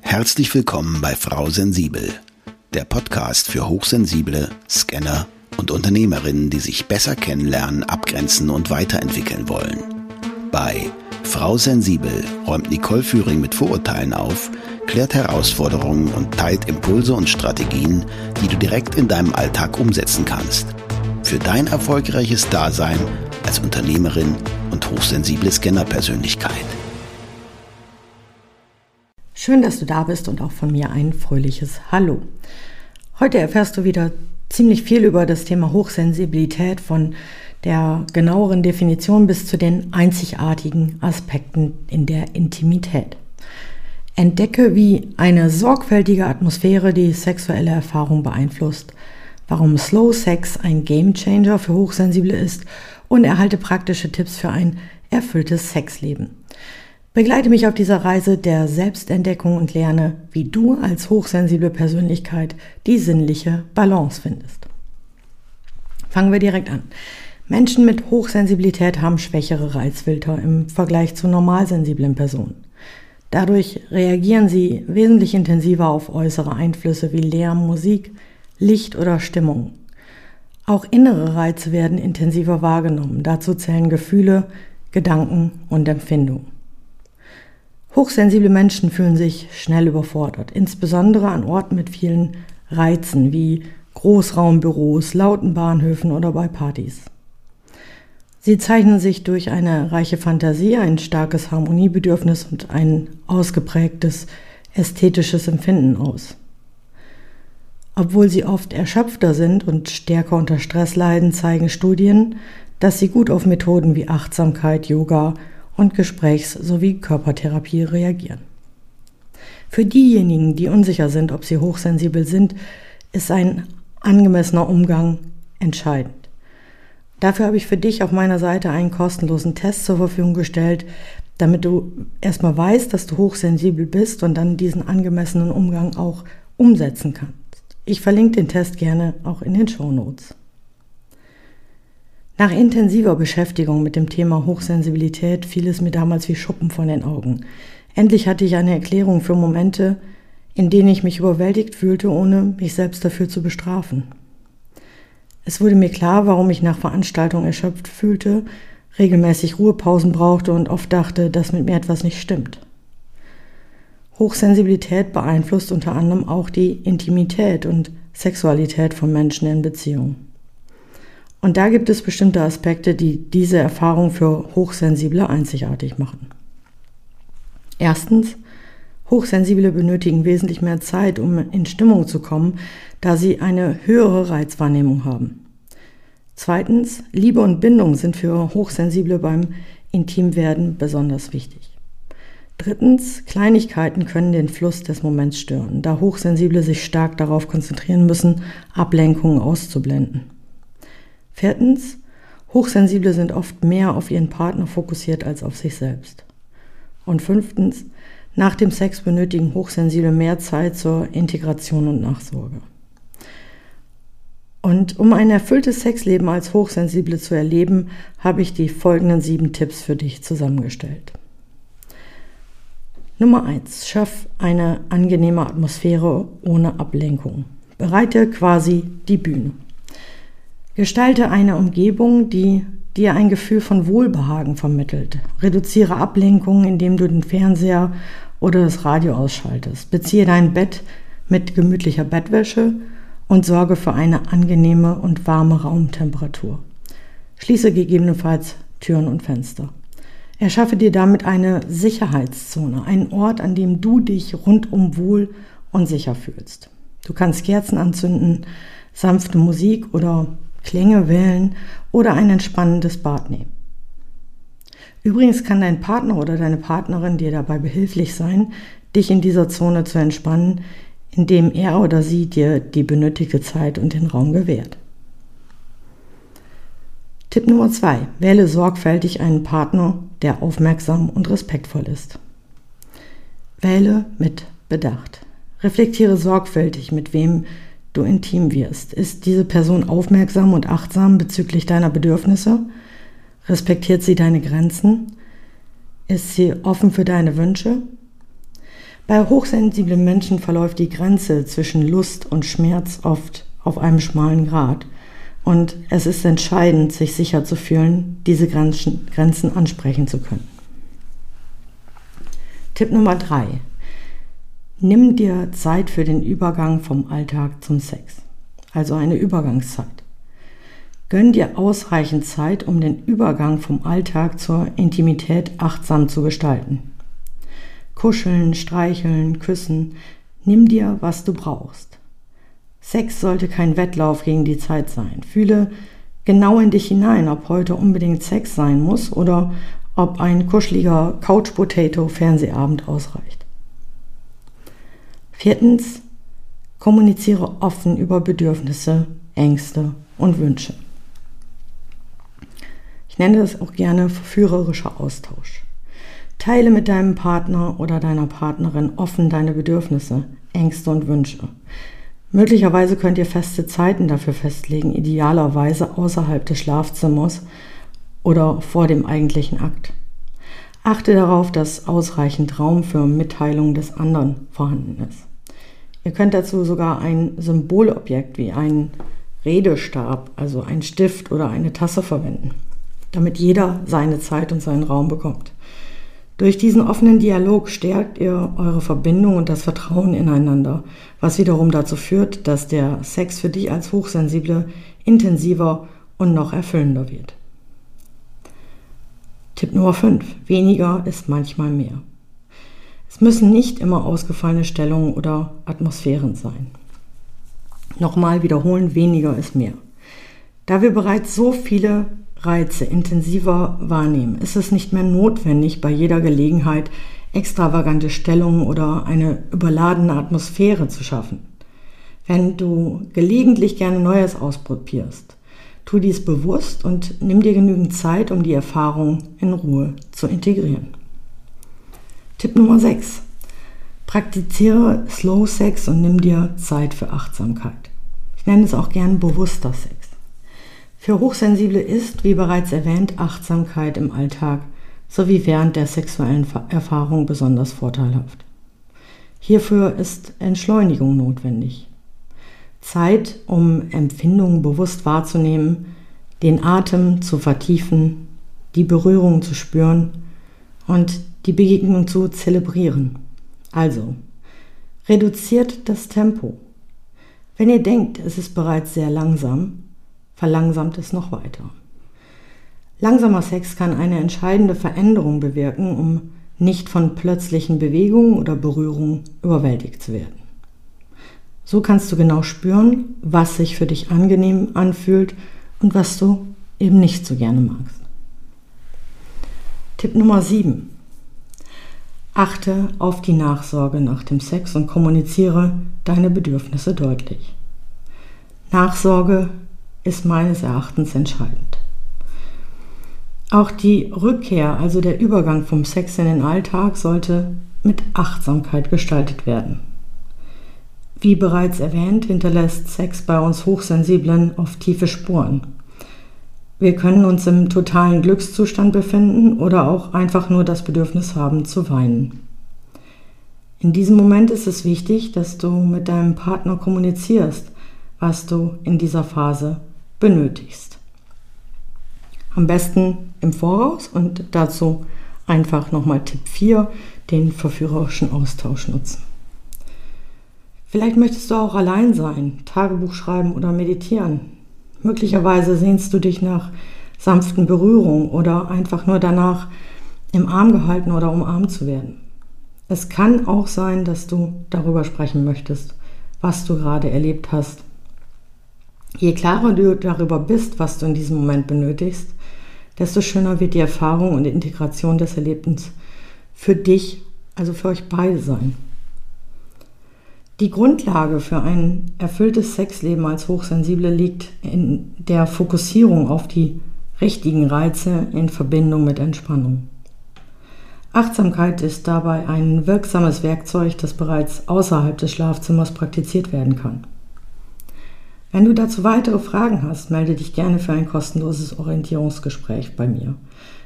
Herzlich willkommen bei Frau Sensibel, der Podcast für Hochsensible, Scanner und Unternehmerinnen, die sich besser kennenlernen, abgrenzen und weiterentwickeln wollen. Bei Frau Sensibel räumt Nicole Führing mit Vorurteilen auf, klärt Herausforderungen und teilt Impulse und Strategien, die du direkt in deinem Alltag umsetzen kannst. Für dein erfolgreiches Dasein als Unternehmerin und hochsensible Scannerpersönlichkeit. Schön, dass du da bist und auch von mir ein fröhliches Hallo. Heute erfährst du wieder ziemlich viel über das Thema Hochsensibilität von der genaueren Definition bis zu den einzigartigen Aspekten in der Intimität. Entdecke, wie eine sorgfältige Atmosphäre die sexuelle Erfahrung beeinflusst, warum Slow Sex ein Gamechanger für Hochsensible ist und erhalte praktische Tipps für ein erfülltes Sexleben. Begleite mich auf dieser Reise der Selbstentdeckung und lerne, wie du als hochsensible Persönlichkeit die sinnliche Balance findest. Fangen wir direkt an. Menschen mit Hochsensibilität haben schwächere Reizfilter im Vergleich zu normalsensiblen Personen. Dadurch reagieren sie wesentlich intensiver auf äußere Einflüsse wie Lärm, Musik, Licht oder Stimmung. Auch innere Reize werden intensiver wahrgenommen. Dazu zählen Gefühle, Gedanken und Empfindungen. Hochsensible Menschen fühlen sich schnell überfordert, insbesondere an Orten mit vielen Reizen wie Großraumbüros, lauten Bahnhöfen oder bei Partys. Sie zeichnen sich durch eine reiche Fantasie, ein starkes Harmoniebedürfnis und ein ausgeprägtes ästhetisches Empfinden aus. Obwohl sie oft erschöpfter sind und stärker unter Stress leiden, zeigen Studien, dass sie gut auf Methoden wie Achtsamkeit, Yoga und Gesprächs- sowie Körpertherapie reagieren. Für diejenigen, die unsicher sind, ob sie hochsensibel sind, ist ein angemessener Umgang entscheidend. Dafür habe ich für dich auf meiner Seite einen kostenlosen Test zur Verfügung gestellt, damit du erstmal weißt, dass du hochsensibel bist und dann diesen angemessenen Umgang auch umsetzen kannst. Ich verlinke den Test gerne auch in den Show Notes. Nach intensiver Beschäftigung mit dem Thema Hochsensibilität fiel es mir damals wie Schuppen von den Augen. Endlich hatte ich eine Erklärung für Momente, in denen ich mich überwältigt fühlte, ohne mich selbst dafür zu bestrafen. Es wurde mir klar, warum ich nach Veranstaltungen erschöpft fühlte, regelmäßig Ruhepausen brauchte und oft dachte, dass mit mir etwas nicht stimmt. Hochsensibilität beeinflusst unter anderem auch die Intimität und Sexualität von Menschen in Beziehungen. Und da gibt es bestimmte Aspekte, die diese Erfahrung für Hochsensible einzigartig machen. Erstens, Hochsensible benötigen wesentlich mehr Zeit, um in Stimmung zu kommen, da sie eine höhere Reizwahrnehmung haben. Zweitens, Liebe und Bindung sind für Hochsensible beim Intimwerden besonders wichtig. Drittens, Kleinigkeiten können den Fluss des Moments stören, da Hochsensible sich stark darauf konzentrieren müssen, Ablenkungen auszublenden. Viertens, Hochsensible sind oft mehr auf ihren Partner fokussiert als auf sich selbst. Und fünftens, nach dem Sex benötigen Hochsensible mehr Zeit zur Integration und Nachsorge. Und um ein erfülltes Sexleben als Hochsensible zu erleben, habe ich die folgenden sieben Tipps für dich zusammengestellt. Nummer eins: Schaff eine angenehme Atmosphäre ohne Ablenkung. Bereite quasi die Bühne. Gestalte eine Umgebung, die dir ein Gefühl von Wohlbehagen vermittelt. Reduziere Ablenkungen, indem du den Fernseher oder das Radio ausschaltest. Beziehe dein Bett mit gemütlicher Bettwäsche und sorge für eine angenehme und warme Raumtemperatur. Schließe gegebenenfalls Türen und Fenster. Erschaffe dir damit eine Sicherheitszone, einen Ort, an dem du dich rundum wohl und sicher fühlst. Du kannst Kerzen anzünden, sanfte Musik oder Klänge wählen oder ein entspannendes Bad nehmen. Übrigens kann dein Partner oder deine Partnerin dir dabei behilflich sein, dich in dieser Zone zu entspannen, indem er oder sie dir die benötigte Zeit und den Raum gewährt. Tipp Nummer zwei: Wähle sorgfältig einen Partner, der aufmerksam und respektvoll ist. Wähle mit Bedacht. Reflektiere sorgfältig, mit wem du intim wirst. Ist diese Person aufmerksam und achtsam bezüglich deiner Bedürfnisse? Respektiert sie deine Grenzen? Ist sie offen für deine Wünsche? Bei hochsensiblen Menschen verläuft die Grenze zwischen Lust und Schmerz oft auf einem schmalen Grat. Und es ist entscheidend, sich sicher zu fühlen, diese Grenzen, Grenzen ansprechen zu können. Tipp Nummer drei: Nimm dir Zeit für den Übergang vom Alltag zum Sex, also eine Übergangszeit. Gönn dir ausreichend Zeit, um den Übergang vom Alltag zur Intimität achtsam zu gestalten. Kuscheln, streicheln, küssen, nimm dir, was du brauchst. Sex sollte kein Wettlauf gegen die Zeit sein. Fühle genau in dich hinein, ob heute unbedingt Sex sein muss oder ob ein kuscheliger Couch Potato Fernsehabend ausreicht. Viertens, kommuniziere offen über Bedürfnisse, Ängste und Wünsche. Ich nenne das auch gerne verführerischer Austausch. Teile mit deinem Partner oder deiner Partnerin offen deine Bedürfnisse, Ängste und Wünsche. Möglicherweise könnt ihr feste Zeiten dafür festlegen, idealerweise außerhalb des Schlafzimmers oder vor dem eigentlichen Akt. Achte darauf, dass ausreichend Raum für Mitteilung des anderen vorhanden ist. Ihr könnt dazu sogar ein Symbolobjekt wie einen Redestab, also ein Stift oder eine Tasse verwenden damit jeder seine Zeit und seinen Raum bekommt. Durch diesen offenen Dialog stärkt ihr eure Verbindung und das Vertrauen ineinander, was wiederum dazu führt, dass der Sex für dich als Hochsensible intensiver und noch erfüllender wird. Tipp Nummer 5. Weniger ist manchmal mehr. Es müssen nicht immer ausgefallene Stellungen oder Atmosphären sein. Nochmal wiederholen, weniger ist mehr. Da wir bereits so viele Reize intensiver wahrnehmen, ist es nicht mehr notwendig, bei jeder Gelegenheit extravagante Stellungen oder eine überladene Atmosphäre zu schaffen. Wenn du gelegentlich gerne Neues ausprobierst, tu dies bewusst und nimm dir genügend Zeit, um die Erfahrung in Ruhe zu integrieren. Tipp Nummer 6. Praktiziere Slow Sex und nimm dir Zeit für Achtsamkeit. Ich nenne es auch gern bewusster Sex. Für Hochsensible ist, wie bereits erwähnt, Achtsamkeit im Alltag sowie während der sexuellen Erfahrung besonders vorteilhaft. Hierfür ist Entschleunigung notwendig. Zeit, um Empfindungen bewusst wahrzunehmen, den Atem zu vertiefen, die Berührung zu spüren und die Begegnung zu zelebrieren. Also, reduziert das Tempo. Wenn ihr denkt, es ist bereits sehr langsam, verlangsamt es noch weiter. Langsamer Sex kann eine entscheidende Veränderung bewirken, um nicht von plötzlichen Bewegungen oder Berührungen überwältigt zu werden. So kannst du genau spüren, was sich für dich angenehm anfühlt und was du eben nicht so gerne magst. Tipp Nummer 7. Achte auf die Nachsorge nach dem Sex und kommuniziere deine Bedürfnisse deutlich. Nachsorge ist meines Erachtens entscheidend. Auch die Rückkehr, also der Übergang vom Sex in den Alltag, sollte mit Achtsamkeit gestaltet werden. Wie bereits erwähnt, hinterlässt Sex bei uns Hochsensiblen oft tiefe Spuren. Wir können uns im totalen Glückszustand befinden oder auch einfach nur das Bedürfnis haben zu weinen. In diesem Moment ist es wichtig, dass du mit deinem Partner kommunizierst, was du in dieser Phase benötigst. Am besten im Voraus und dazu einfach nochmal Tipp 4, den verführerischen Austausch nutzen. Vielleicht möchtest du auch allein sein, Tagebuch schreiben oder meditieren. Möglicherweise sehnst du dich nach sanften Berührungen oder einfach nur danach, im Arm gehalten oder umarmt zu werden. Es kann auch sein, dass du darüber sprechen möchtest, was du gerade erlebt hast Je klarer du darüber bist, was du in diesem Moment benötigst, desto schöner wird die Erfahrung und Integration des Erlebens für dich, also für euch beide sein. Die Grundlage für ein erfülltes Sexleben als Hochsensible liegt in der Fokussierung auf die richtigen Reize in Verbindung mit Entspannung. Achtsamkeit ist dabei ein wirksames Werkzeug, das bereits außerhalb des Schlafzimmers praktiziert werden kann. Wenn du dazu weitere Fragen hast, melde dich gerne für ein kostenloses Orientierungsgespräch bei mir.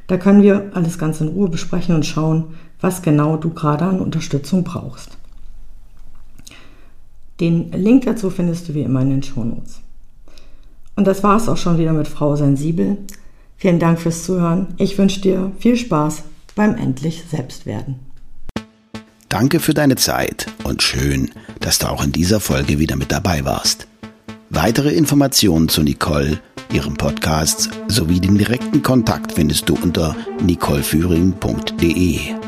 Da können wir alles ganz in Ruhe besprechen und schauen, was genau du gerade an Unterstützung brauchst. Den Link dazu findest du wie immer in den Shownotes. Und das war es auch schon wieder mit Frau Sensibel. Vielen Dank fürs Zuhören. Ich wünsche dir viel Spaß beim Endlich Selbstwerden. Danke für deine Zeit und schön, dass du auch in dieser Folge wieder mit dabei warst. Weitere Informationen zu Nicole, ihrem Podcast sowie den direkten Kontakt findest du unter nicoleführing.de.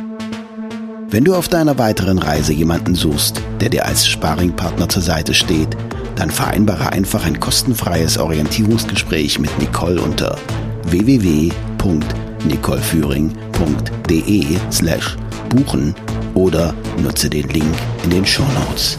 Wenn du auf deiner weiteren Reise jemanden suchst, der dir als Sparringpartner zur Seite steht, dann vereinbare einfach ein kostenfreies Orientierungsgespräch mit Nicole unter www.nicoleführing.de slash buchen oder nutze den Link in den Show Notes.